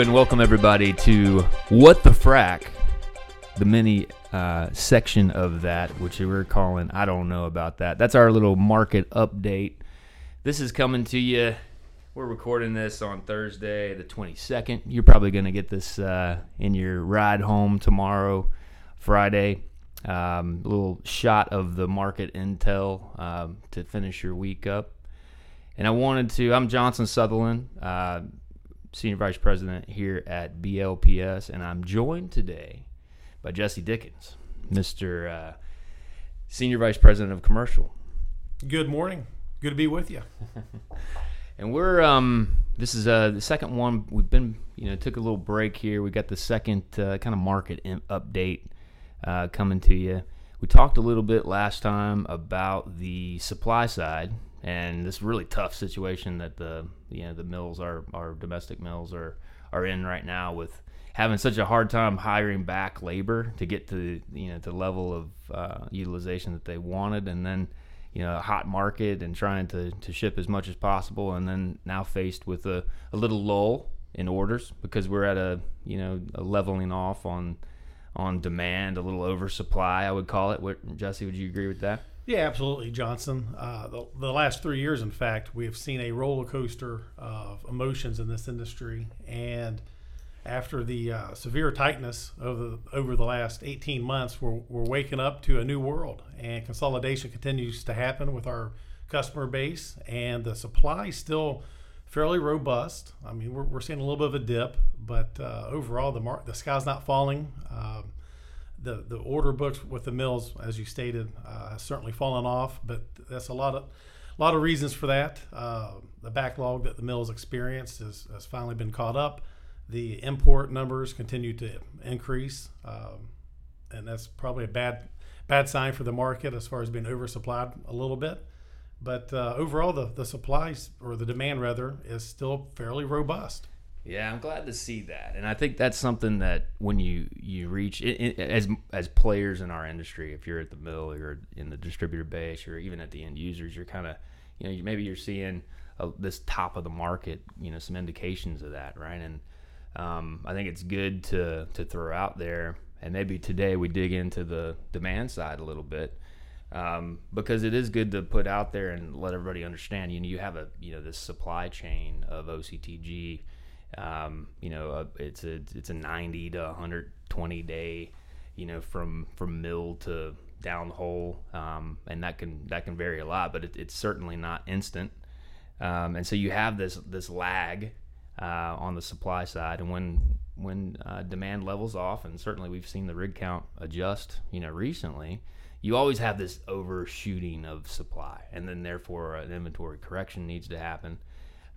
And welcome everybody to What the Frack, the mini uh, section of that, which we're calling I don't know about that. That's our little market update. This is coming to you. We're recording this on Thursday, the 22nd. You're probably going to get this uh, in your ride home tomorrow, Friday. Um, a little shot of the market intel um, to finish your week up. And I wanted to, I'm Johnson Sutherland. Uh, Senior Vice President here at BLPS, and I'm joined today by Jesse Dickens, Mr. Uh, Senior Vice President of Commercial. Good morning. Good to be with you. and we're um, this is uh, the second one. We've been you know took a little break here. We got the second uh, kind of market in- update uh, coming to you. We talked a little bit last time about the supply side and this really tough situation that the you know the mills our our domestic mills are are in right now with having such a hard time hiring back labor to get to you know the level of uh, utilization that they wanted. And then you know a hot market and trying to, to ship as much as possible. And then now faced with a, a little lull in orders because we're at a you know a leveling off on on demand a little oversupply I would call it. What Jesse would you agree with that yeah, absolutely, Johnson. Uh, the, the, last three years, in fact, we have seen a roller coaster of emotions in this industry. And after the uh, severe tightness over, over the last 18 months, we're, we're waking up to a new world. And consolidation continues to happen with our customer base. And the supply is still fairly robust. I mean, we're, we're seeing a little bit of a dip, but uh, overall, the, mar- the sky's not falling. Um, the the order books with the mills, as you stated, uh, has certainly fallen off. But that's a lot of a lot of reasons for that. Uh, the backlog that the mills experienced has, has finally been caught up. The import numbers continue to increase, um, and that's probably a bad bad sign for the market as far as being oversupplied a little bit. But uh, overall, the the supplies or the demand rather is still fairly robust. Yeah, I'm glad to see that, and I think that's something that when you you reach it, it, as as players in our industry, if you're at the mill or in the distributor base or even at the end users, you're kind of you know maybe you're seeing a, this top of the market, you know, some indications of that, right? And um, I think it's good to to throw out there, and maybe today we dig into the demand side a little bit. Um, because it is good to put out there and let everybody understand. You know, you have a you know this supply chain of OCTG um, you know, uh, it's a it's a 90 to 120 day, you know, from from mill to down the hole, um, and that can that can vary a lot, but it, it's certainly not instant. Um, and so you have this this lag uh, on the supply side, and when when uh, demand levels off, and certainly we've seen the rig count adjust, you know, recently. You always have this overshooting of supply, and then therefore an inventory correction needs to happen.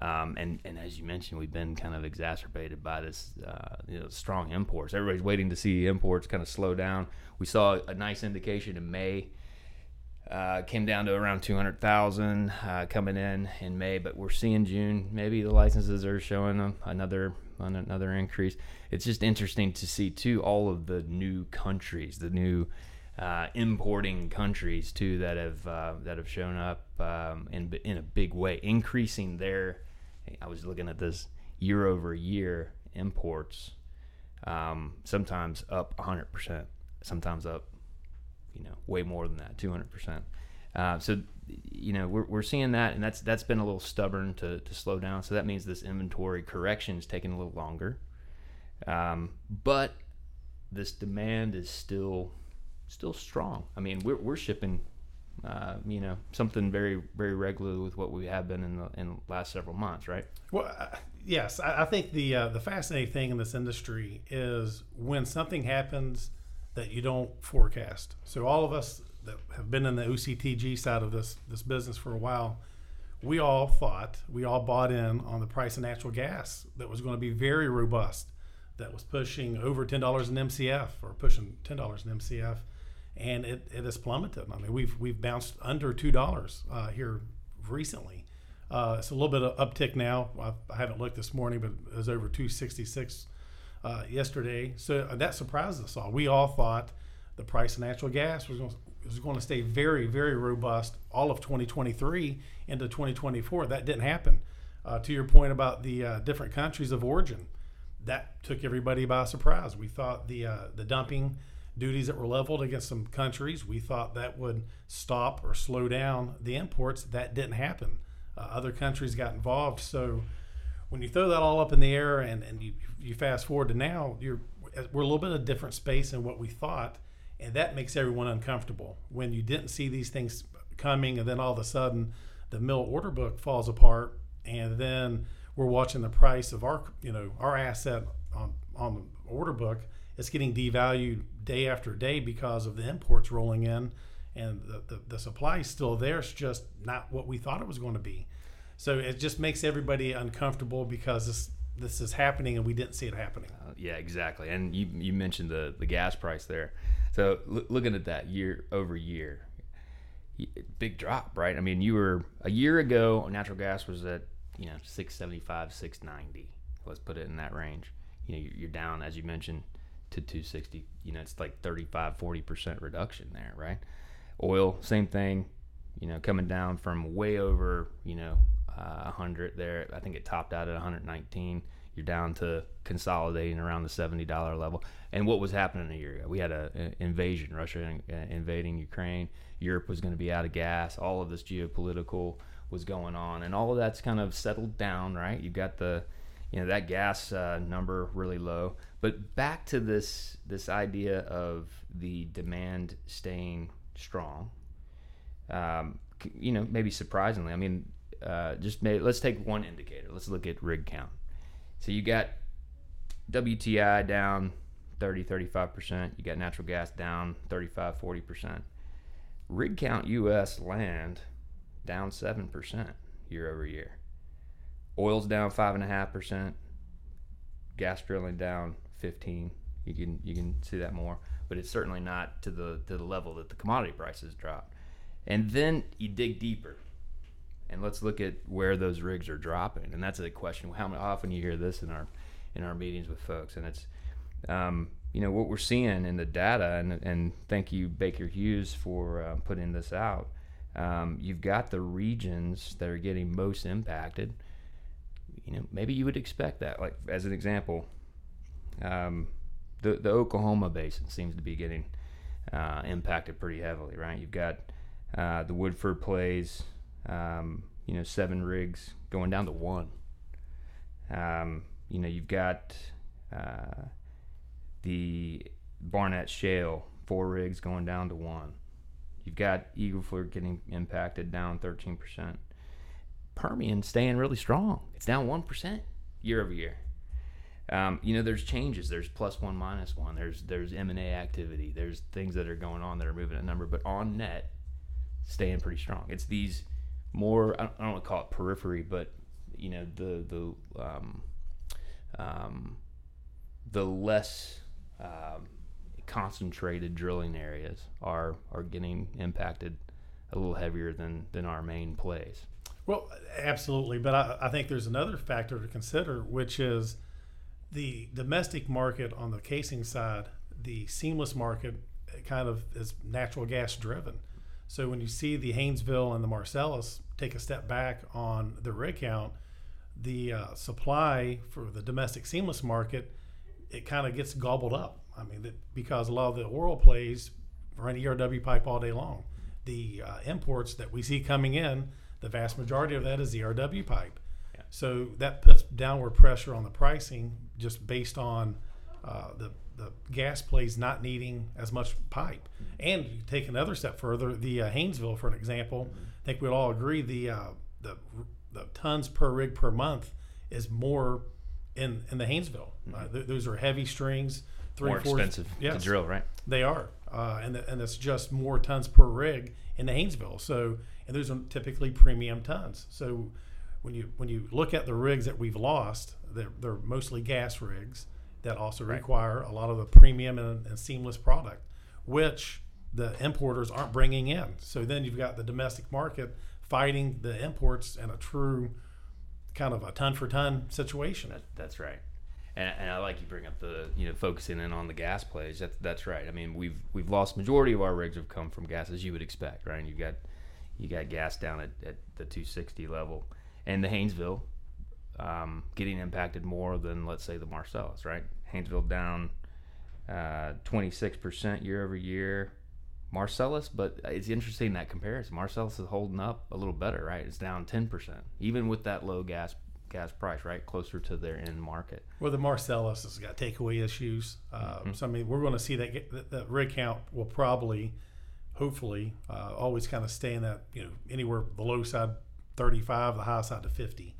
Um, and, and as you mentioned, we've been kind of exacerbated by this uh, you know, strong imports. Everybody's waiting to see imports kind of slow down. We saw a nice indication in May. Uh, came down to around 200,000 uh, coming in in May, but we're seeing June. Maybe the licenses are showing another another increase. It's just interesting to see too all of the new countries, the new uh, importing countries too that have uh, that have shown up um, in in a big way, increasing their I was looking at this year over year imports, um, sometimes up 100%, sometimes up, you know, way more than that, 200%. Uh, so, you know, we're, we're seeing that, and that's that's been a little stubborn to, to slow down. So that means this inventory correction is taking a little longer. Um, but this demand is still still strong. I mean, we're, we're shipping uh, you know, something very, very regular with what we have been in the in the last several months, right? Well, uh, yes, I, I, think the uh, the fascinating thing in this industry is when something happens that you don't forecast. So all of us that have been in the OCTG side of this this business for a while, we all thought we all bought in on the price of natural gas that was going to be very robust, that was pushing over ten dollars an MCF or pushing ten dollars an MCF and it, it has plummeted. I mean, we've we've bounced under two dollars uh, here recently. Uh, it's a little bit of uptick now. I, I, haven't looked this morning, but it was over two sixty six uh, yesterday. So uh, that surprised us all. We all thought the price of natural gas was going, was going to stay very very robust all of 2023 into 2024. That didn't happen. Uh, to your point about the uh, different countries of origin, that took everybody by surprise. We thought the the dumping duties that were leveled against some countries, we thought that would stop or slow down the imports. That didn't happen. Uh, other countries got involved. So when you throw that all up in the air and, and you, you fast forward to now, you're we're a little bit of a different space than what we thought, and that makes everyone uncomfortable. When you didn't see these things coming, and then all of a sudden the mill order book falls apart, and then we're watching the price of our you know our asset on on the order book it's getting devalued day after day because of the imports rolling in and the, the, the supply is still there. It's just not what we thought it was going to be. So it just makes everybody uncomfortable because this this is happening and we didn't see it happening. Uh, yeah exactly. And you, you mentioned the, the gas price there. So l- looking at that year over year big drop right? I mean you were a year ago natural gas was at you know 675 690 let's put it in that range. You know you're down as you mentioned to 260 you know it's like 35 40% reduction there right? Oil same thing you know coming down from way over you know uh, 100 there. I think it topped out at 119 you're down to consolidating around the $70 level. And what was happening a year ago? We had an invasion russia uh, invading ukraine. Europe was going to be out of gas. All of this geopolitical was going on, and all of that's kind of settled down, right? You've got the, you know, that gas uh, number really low. But back to this this idea of the demand staying strong. Um, you know, maybe surprisingly, I mean, uh, just let's take one indicator. Let's look at rig count. So you got WTI down 30, 35%. You got natural gas down 35, 40%. Rig count US land down 7% year over year. Oil's down 5.5%. Gas drilling down 15 you can you can see that more, but it's certainly not to the to the level that the commodity prices dropped. And then you dig deeper, and let's look at where those rigs are dropping. And that's a question: how often you hear this in our in our meetings with folks? And it's um, you know what we're seeing in the data, and and thank you Baker Hughes for uh, putting this out. Um, you've got the regions that are getting most impacted. You know, maybe you would expect that. Like as an example, um, the the Oklahoma basin seems to be getting uh, impacted pretty heavily. Right? You've got uh, the Woodford plays. Um, you know, seven rigs going down to one. Um, you know, you've got uh, the Barnett Shale, four rigs going down to one. You've got Eagle Ford getting impacted down 13%. Permian staying really strong. It's down 1% year over year. Um, you know, there's changes. There's plus one, minus one. There's there's M and A activity. There's things that are going on that are moving a number, but on net, staying pretty strong. It's these more I don't, want to call it periphery, but you know the the um, um, the less um, concentrated drilling areas are are getting impacted a little heavier than than our main plays. Well, absolutely, but I, I think there's another factor to consider, which is the domestic market on the casing side. The seamless market kind of is natural gas driven. So when you see the Haynesville and the Marcellus take a step back on the rig count, the uh, supply for the domestic seamless market it kind of gets gobbled up I mean, that because a lot of the oil plays run ERW pipe all day long. The uh, imports that we see coming in, the vast majority of that is ERW pipe. Yeah. So that puts downward pressure on the pricing just based on uh, the the gas plays not needing as much pipe. Mm-hmm. And you take another step further, the uh, Haynesville, for an example, mm-hmm. I think we'd all agree the uh, the the tons per rig per month is more in in the Haynesville. Mm-hmm. Uh, th- those are heavy strings three, more four, expensive yes, to drill, right? They are, uh, and the, and it's just more tons per rig in the Haynesville. So, and those are typically premium tons. So, when you when you look at the rigs that we've lost, they're, they're mostly gas rigs that also right. require a lot of the premium and, and seamless product, which the importers aren't bringing in. So then you've got the domestic market fighting the imports in a true kind of a ton for ton situation. That, that's right. And, and, I like you bring up the you know focusing in on the gas plays. That's that's right. I mean we've we've lost majority of our rigs have come from gas as you would expect, right? And you got you got gas down at, at the 260 level, and the Haynesville um, getting impacted more than let's say the Marcellus, right? Haynesville down uh, 26% year over year. Marcellus, but it's interesting that comparison. Marcellus is holding up a little better, right? It's down 10%, even with that low gas gas price, right? Closer to their end market. Well, the Marcellus has got takeaway issues. Uh, mm-hmm. So, I mean, we're going to see that, that, that rig count will probably, hopefully, uh, always kind of stay in that, you know, anywhere the low side 35, the high side to 50.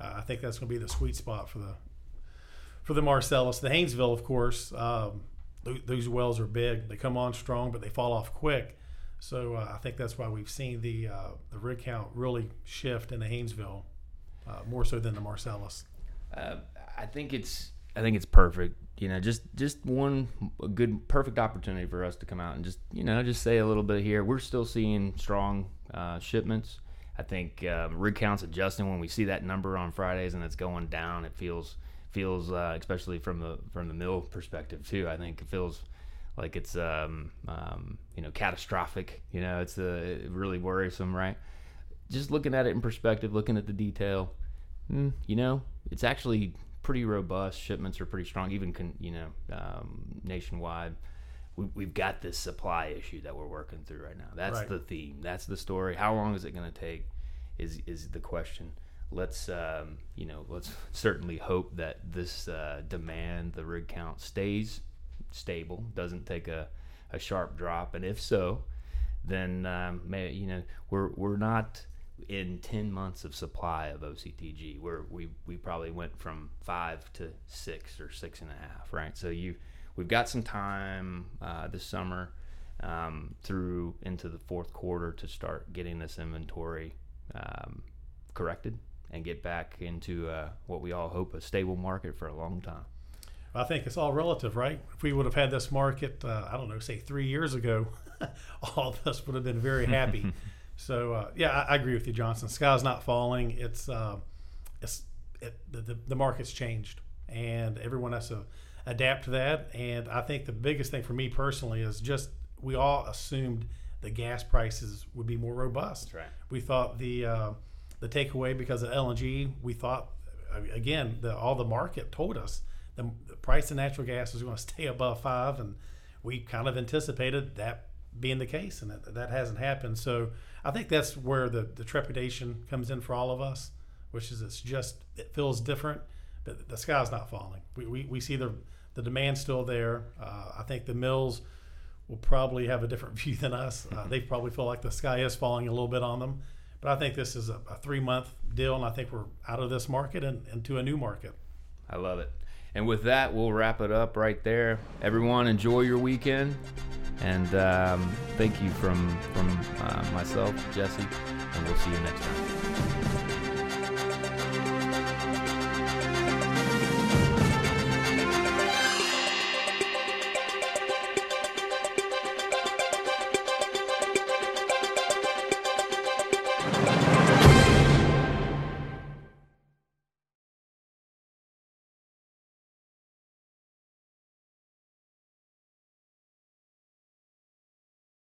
Uh, I think that's going to be the sweet spot for the for the Marcellus. The Haynesville, of course, um, those wells are big. They come on strong, but they fall off quick. So uh, I think that's why we've seen the uh, the rig count really shift in the Haynesville uh, more so than the Marcellus. Uh, I think it's I think it's perfect. You know, just just one good perfect opportunity for us to come out and just you know just say a little bit here. We're still seeing strong uh, shipments. I think um, rig counts adjusting when we see that number on Fridays and it's going down. It feels feels, uh, especially from the from the mill perspective too. I think it feels like it's um, um, you know catastrophic. You know, it's uh, really worrisome, right? Just looking at it in perspective, looking at the detail, mm, you know, it's actually pretty robust. Shipments are pretty strong, even con, you know um, nationwide. We, have got this supply issue that we're working through right now. That's right. the theme. That's the story. How long is it going to take? Is is the question let's um, you know let's certainly hope that this uh, demand the rig count stays stable doesn't take a, a sharp drop and if so then um, may, you know we're we're not in 10 months of supply of OCTG where we we probably went from five to six or six and a half right so you we've got some time uh, this summer um, through into the fourth quarter to start getting this inventory um, corrected and get back into uh, what we all hope a stable market for a long time. I think it's all relative, right? If we would have had this market, uh, I don't know, say three years ago, all of us would have been very happy. so uh, yeah, I, I, agree with you, Johnson. Sky's not falling. It's uh, it's it, the, the market's changed, and everyone has to adapt to that. And I think the biggest thing for me personally is just we all assumed the gas prices would be more robust. Right. We thought the uh, the takeaway because of LNG, we thought again the, all the market told us the, the price of natural gas was going to stay above five, and we kind of anticipated that being the case, and that, that hasn't happened. So I think that's where the, the trepidation comes in for all of us, which is it's just it feels different, but the sky's not falling. We, we, we see the the demand still there. Uh, I think the mills will probably have a different view than us. Uh, they probably feel like the sky is falling a little bit on them. But I think this is a, a three month deal, and I think we're out of this market and into a new market. I love it. And with that, we'll wrap it up right there. Everyone, enjoy your weekend, and um, thank you from from uh, myself, Jesse, and we'll see you next time.